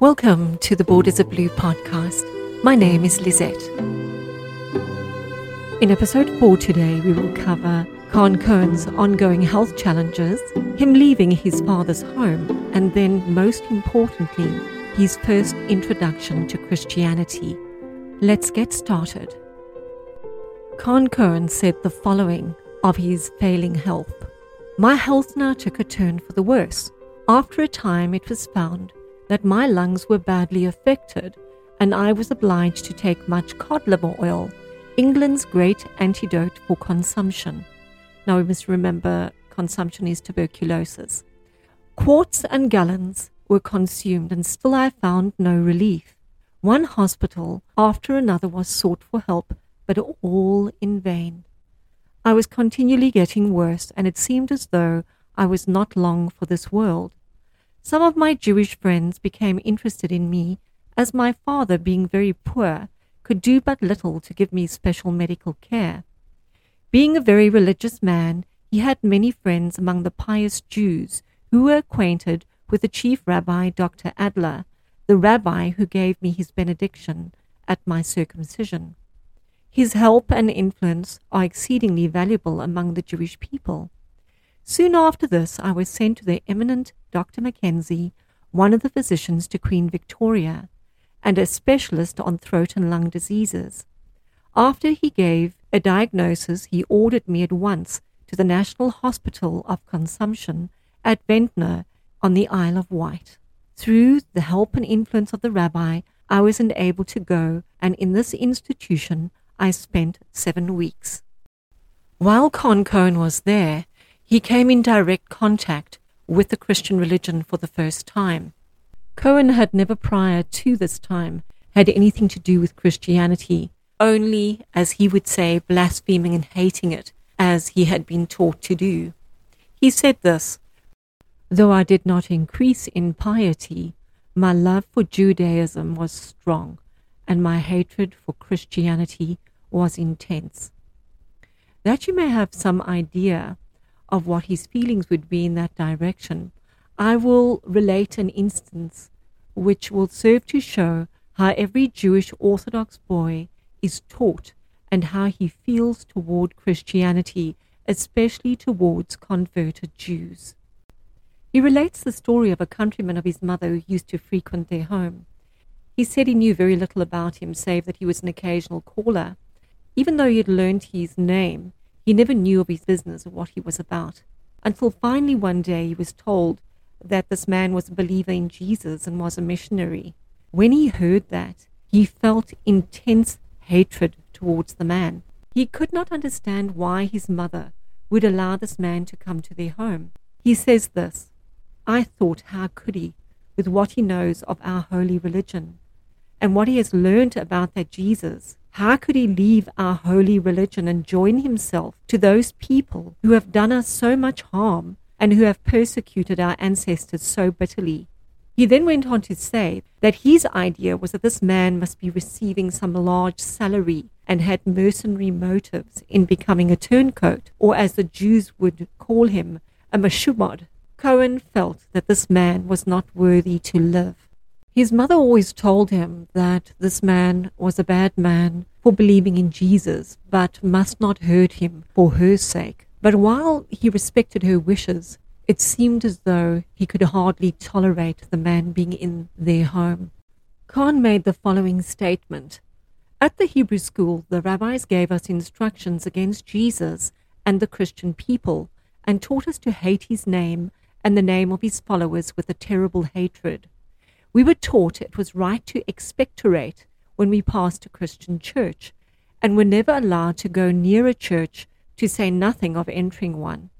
Welcome to the Borders of Blue podcast. My name is Lizette. In episode 4 today, we will cover Con Cohen's ongoing health challenges, him leaving his father's home, and then, most importantly, his first introduction to Christianity. Let's get started. Con Cohen said the following of his failing health My health now took a turn for the worse. After a time, it was found that my lungs were badly affected, and I was obliged to take much cod liver oil, England's great antidote for consumption. Now we must remember consumption is tuberculosis. Quarts and gallons were consumed, and still I found no relief. One hospital after another was sought for help, but all in vain. I was continually getting worse, and it seemed as though I was not long for this world. Some of my Jewish friends became interested in me, as my father, being very poor, could do but little to give me special medical care. Being a very religious man, he had many friends among the pious Jews who were acquainted with the chief rabbi, Dr. Adler, the rabbi who gave me his benediction at my circumcision. His help and influence are exceedingly valuable among the Jewish people. Soon after this, I was sent to the eminent Dr. Mackenzie, one of the physicians to Queen Victoria, and a specialist on throat and lung diseases. After he gave a diagnosis, he ordered me at once to the National Hospital of Consumption at Ventnor on the Isle of Wight. Through the help and influence of the rabbi, I was enabled to go, and in this institution I spent seven weeks. While Con Cohen was there, he came in direct contact with the Christian religion for the first time. Cohen had never prior to this time had anything to do with Christianity, only, as he would say, blaspheming and hating it, as he had been taught to do. He said this Though I did not increase in piety, my love for Judaism was strong, and my hatred for Christianity was intense. That you may have some idea of what his feelings would be in that direction, I will relate an instance which will serve to show how every Jewish Orthodox boy is taught and how he feels toward Christianity, especially towards converted Jews. He relates the story of a countryman of his mother who used to frequent their home. He said he knew very little about him, save that he was an occasional caller. Even though he had learned his name, he never knew of his business or what he was about, until finally one day he was told that this man was a believer in Jesus and was a missionary. When he heard that, he felt intense hatred towards the man. He could not understand why his mother would allow this man to come to their home. He says this I thought, how could he, with what he knows of our holy religion and what he has learned about that Jesus? How could he leave our holy religion and join himself to those people who have done us so much harm and who have persecuted our ancestors so bitterly? He then went on to say that his idea was that this man must be receiving some large salary and had mercenary motives in becoming a turncoat, or as the Jews would call him, a meshumad. Cohen felt that this man was not worthy to live. His mother always told him that this man was a bad man for believing in Jesus, but must not hurt him for her sake. But while he respected her wishes, it seemed as though he could hardly tolerate the man being in their home. Khan made the following statement At the Hebrew school, the rabbis gave us instructions against Jesus and the Christian people, and taught us to hate his name and the name of his followers with a terrible hatred. We were taught it was right to expectorate when we passed a Christian church, and were never allowed to go near a church to say nothing of entering one.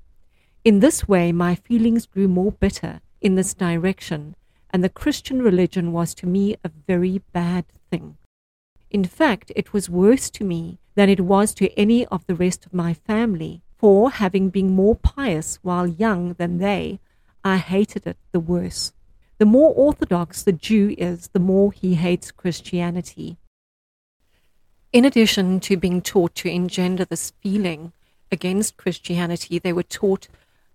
In this way, my feelings grew more bitter in this direction, and the Christian religion was to me a very bad thing. In fact, it was worse to me than it was to any of the rest of my family, for having been more pious while young than they, I hated it the worse. The more orthodox the Jew is, the more he hates Christianity. In addition to being taught to engender this feeling against Christianity, they were taught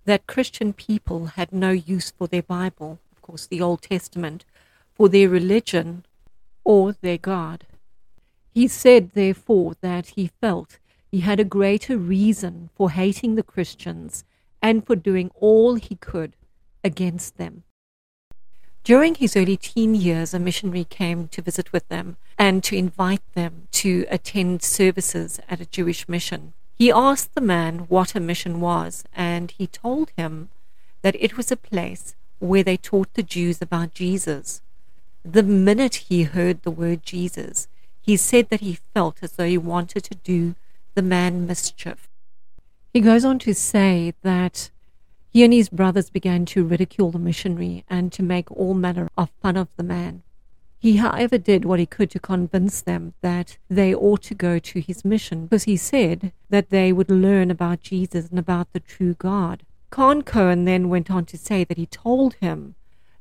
that Christian people had no use for their Bible, of course, the Old Testament, for their religion or their God. He said, therefore, that he felt he had a greater reason for hating the Christians and for doing all he could against them. During his early teen years, a missionary came to visit with them and to invite them to attend services at a Jewish mission. He asked the man what a mission was, and he told him that it was a place where they taught the Jews about Jesus. The minute he heard the word Jesus, he said that he felt as though he wanted to do the man mischief. He goes on to say that he and his brothers began to ridicule the missionary and to make all manner of fun of the man. He, however, did what he could to convince them that they ought to go to his mission, because he said that they would learn about Jesus and about the true God. Con Cohen then went on to say that he told him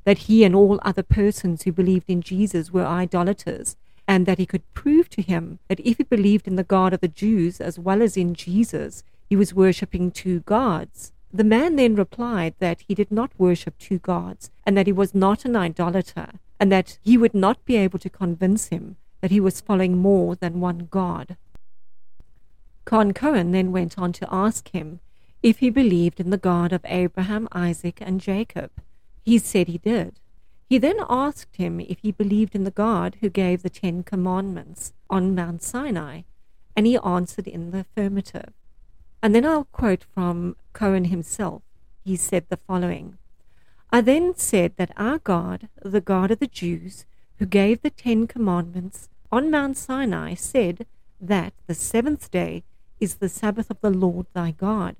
that he and all other persons who believed in Jesus were idolaters, and that he could prove to him that if he believed in the God of the Jews as well as in Jesus, he was worshipping two gods. The man then replied that he did not worship two gods, and that he was not an idolater, and that he would not be able to convince him that he was following more than one God. Con Cohen then went on to ask him if he believed in the God of Abraham, Isaac, and Jacob. He said he did. He then asked him if he believed in the God who gave the Ten Commandments on Mount Sinai, and he answered in the affirmative. And then I'll quote from Cohen himself. He said the following I then said that our God, the God of the Jews, who gave the Ten Commandments on Mount Sinai, said that the seventh day is the Sabbath of the Lord thy God.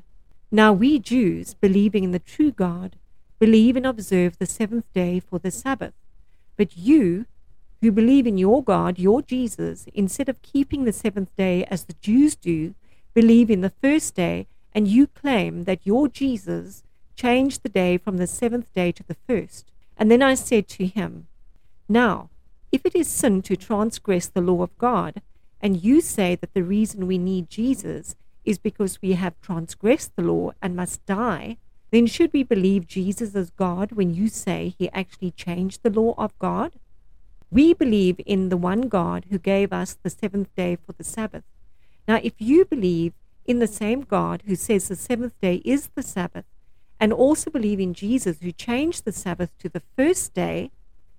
Now we Jews, believing in the true God, believe and observe the seventh day for the Sabbath. But you, who believe in your God, your Jesus, instead of keeping the seventh day as the Jews do, believe in the first day, and you claim that your Jesus changed the day from the seventh day to the first. And then I said to him, Now, if it is sin to transgress the law of God, and you say that the reason we need Jesus is because we have transgressed the law and must die, then should we believe Jesus as God when you say he actually changed the law of God? We believe in the one God who gave us the seventh day for the Sabbath. Now, if you believe in the same God who says the seventh day is the Sabbath, and also believe in Jesus who changed the Sabbath to the first day,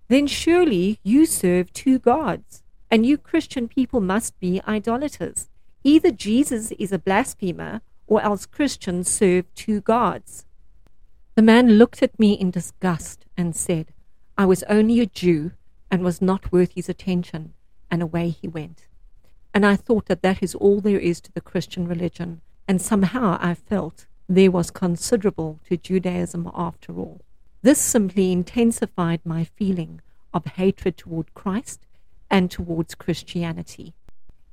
then surely you serve two gods, and you Christian people must be idolaters. Either Jesus is a blasphemer, or else Christians serve two gods. The man looked at me in disgust and said, I was only a Jew and was not worth his attention, and away he went. And I thought that that is all there is to the Christian religion. And somehow I felt there was considerable to Judaism after all. This simply intensified my feeling of hatred toward Christ and towards Christianity.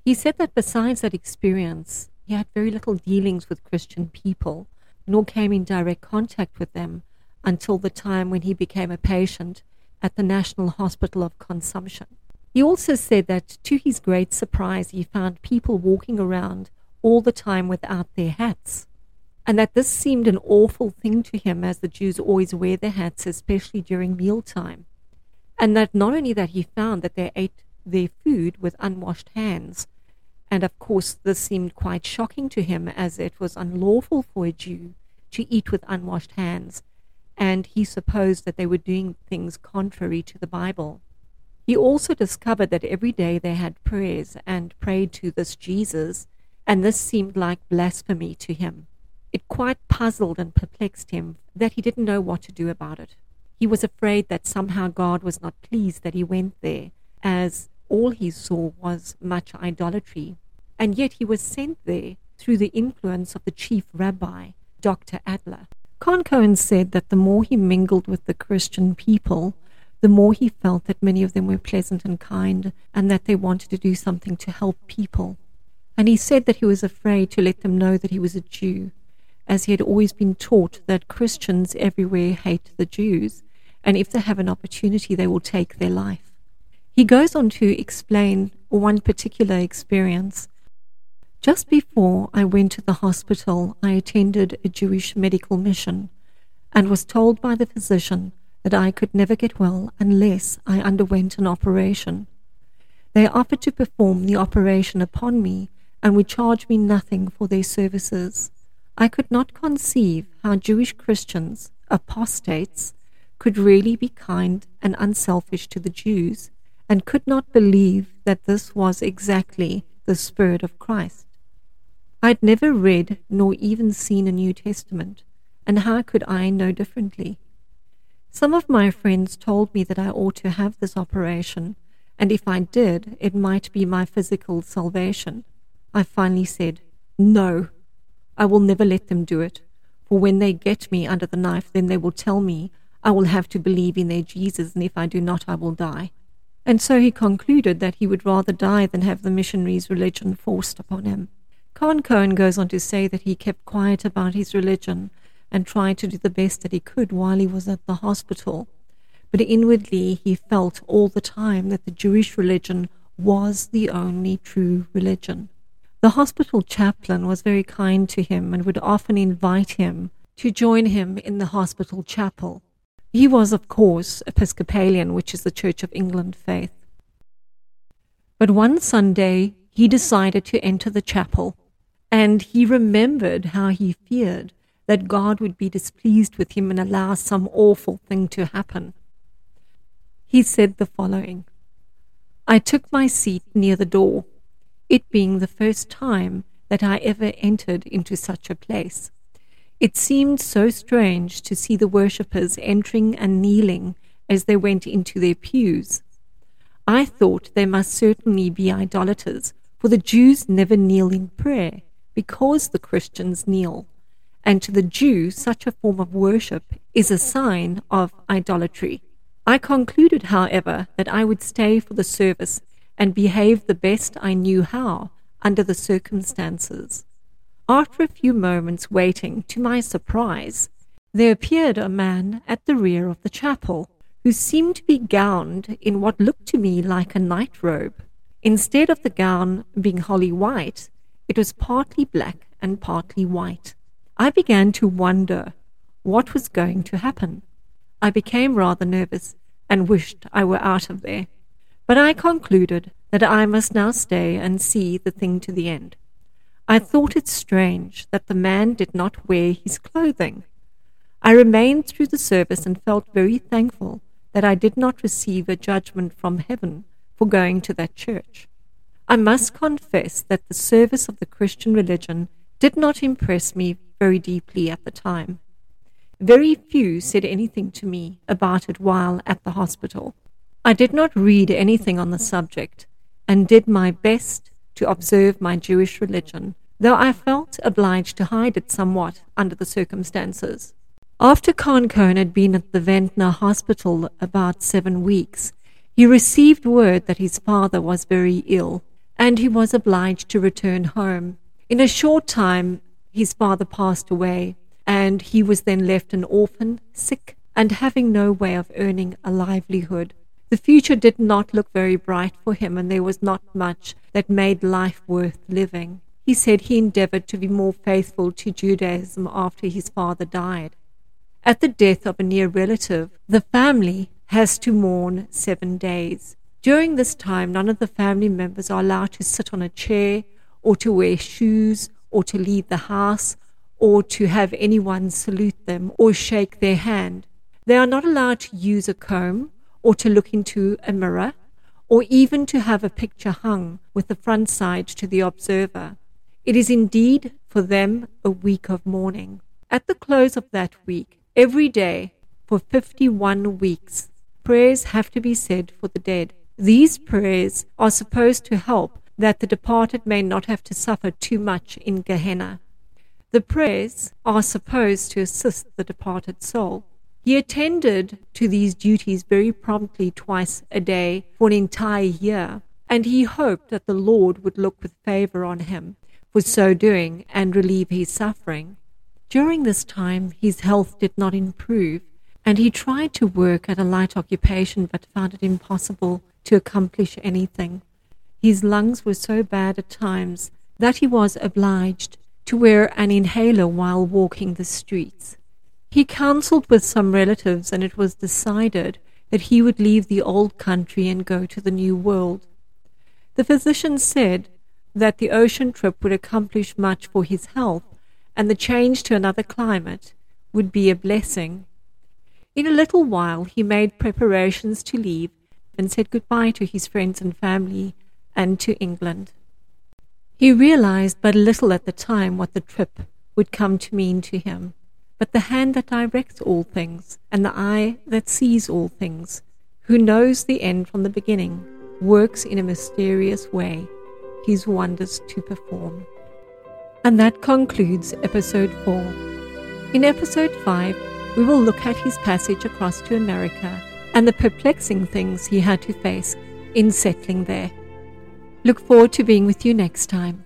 He said that besides that experience, he had very little dealings with Christian people, nor came in direct contact with them until the time when he became a patient at the National Hospital of Consumption. He also said that to his great surprise, he found people walking around all the time without their hats, and that this seemed an awful thing to him, as the Jews always wear their hats, especially during mealtime, and that not only that he found that they ate their food with unwashed hands, and of course this seemed quite shocking to him, as it was unlawful for a Jew to eat with unwashed hands, and he supposed that they were doing things contrary to the Bible. He also discovered that every day they had prayers and prayed to this Jesus, and this seemed like blasphemy to him. It quite puzzled and perplexed him that he didn't know what to do about it. He was afraid that somehow God was not pleased that he went there, as all he saw was much idolatry. And yet he was sent there through the influence of the chief rabbi, Dr. Adler. Con Cohen said that the more he mingled with the Christian people, the more he felt that many of them were pleasant and kind and that they wanted to do something to help people. And he said that he was afraid to let them know that he was a Jew, as he had always been taught that Christians everywhere hate the Jews, and if they have an opportunity, they will take their life. He goes on to explain one particular experience. Just before I went to the hospital, I attended a Jewish medical mission and was told by the physician that I could never get well unless I underwent an operation. They offered to perform the operation upon me and would charge me nothing for their services. I could not conceive how Jewish Christians, apostates, could really be kind and unselfish to the Jews, and could not believe that this was exactly the Spirit of Christ. I had never read nor even seen a New Testament, and how could I know differently? Some of my friends told me that I ought to have this operation, and if I did, it might be my physical salvation. I finally said, No, I will never let them do it, for when they get me under the knife, then they will tell me I will have to believe in their Jesus, and if I do not, I will die. And so he concluded that he would rather die than have the missionaries' religion forced upon him. Con Cohen goes on to say that he kept quiet about his religion and tried to do the best that he could while he was at the hospital. But inwardly he felt all the time that the Jewish religion was the only true religion. The hospital chaplain was very kind to him and would often invite him to join him in the hospital chapel. He was, of course, Episcopalian, which is the Church of England faith. But one Sunday he decided to enter the chapel, and he remembered how he feared that God would be displeased with him and allow some awful thing to happen. He said the following I took my seat near the door it being the first time that I ever entered into such a place. It seemed so strange to see the worshippers entering and kneeling as they went into their pews. I thought they must certainly be idolaters, for the Jews never kneel in prayer, because the Christians kneel. And to the Jew, such a form of worship is a sign of idolatry. I concluded, however, that I would stay for the service and behave the best I knew how under the circumstances. After a few moments waiting, to my surprise, there appeared a man at the rear of the chapel who seemed to be gowned in what looked to me like a night robe. Instead of the gown being wholly white, it was partly black and partly white. I began to wonder what was going to happen. I became rather nervous and wished I were out of there. But I concluded that I must now stay and see the thing to the end. I thought it strange that the man did not wear his clothing. I remained through the service and felt very thankful that I did not receive a judgment from heaven for going to that church. I must confess that the service of the Christian religion did not impress me very deeply at the time. Very few said anything to me about it while at the hospital. I did not read anything on the subject and did my best to observe my Jewish religion, though I felt obliged to hide it somewhat under the circumstances. After Con Cohen had been at the Ventnor Hospital about seven weeks, he received word that his father was very ill, and he was obliged to return home. In a short time, his father passed away, and he was then left an orphan, sick, and having no way of earning a livelihood. The future did not look very bright for him, and there was not much that made life worth living. He said he endeavored to be more faithful to Judaism after his father died. At the death of a near relative, the family has to mourn seven days. During this time, none of the family members are allowed to sit on a chair, or to wear shoes, or to leave the house, or to have anyone salute them or shake their hand. They are not allowed to use a comb or to look into a mirror, or even to have a picture hung with the front side to the observer. It is indeed for them a week of mourning. At the close of that week, every day for 51 weeks, prayers have to be said for the dead. These prayers are supposed to help that the departed may not have to suffer too much in Gehenna. The prayers are supposed to assist the departed soul. He attended to these duties very promptly twice a day for an entire year, and he hoped that the Lord would look with favor on him for so doing and relieve his suffering. During this time, his health did not improve, and he tried to work at a light occupation but found it impossible to accomplish anything. His lungs were so bad at times that he was obliged to wear an inhaler while walking the streets. He counseled with some relatives, and it was decided that he would leave the old country and go to the new world. The physician said that the ocean trip would accomplish much for his health, and the change to another climate would be a blessing. In a little while, he made preparations to leave and said goodbye to his friends and family and to England. He realized but little at the time what the trip would come to mean to him but the hand that directs all things, and the eye that sees all things, who knows the end from the beginning, works in a mysterious way his wonders to perform. And that concludes episode 4. In episode 5, we will look at his passage across to America and the perplexing things he had to face in settling there. Look forward to being with you next time.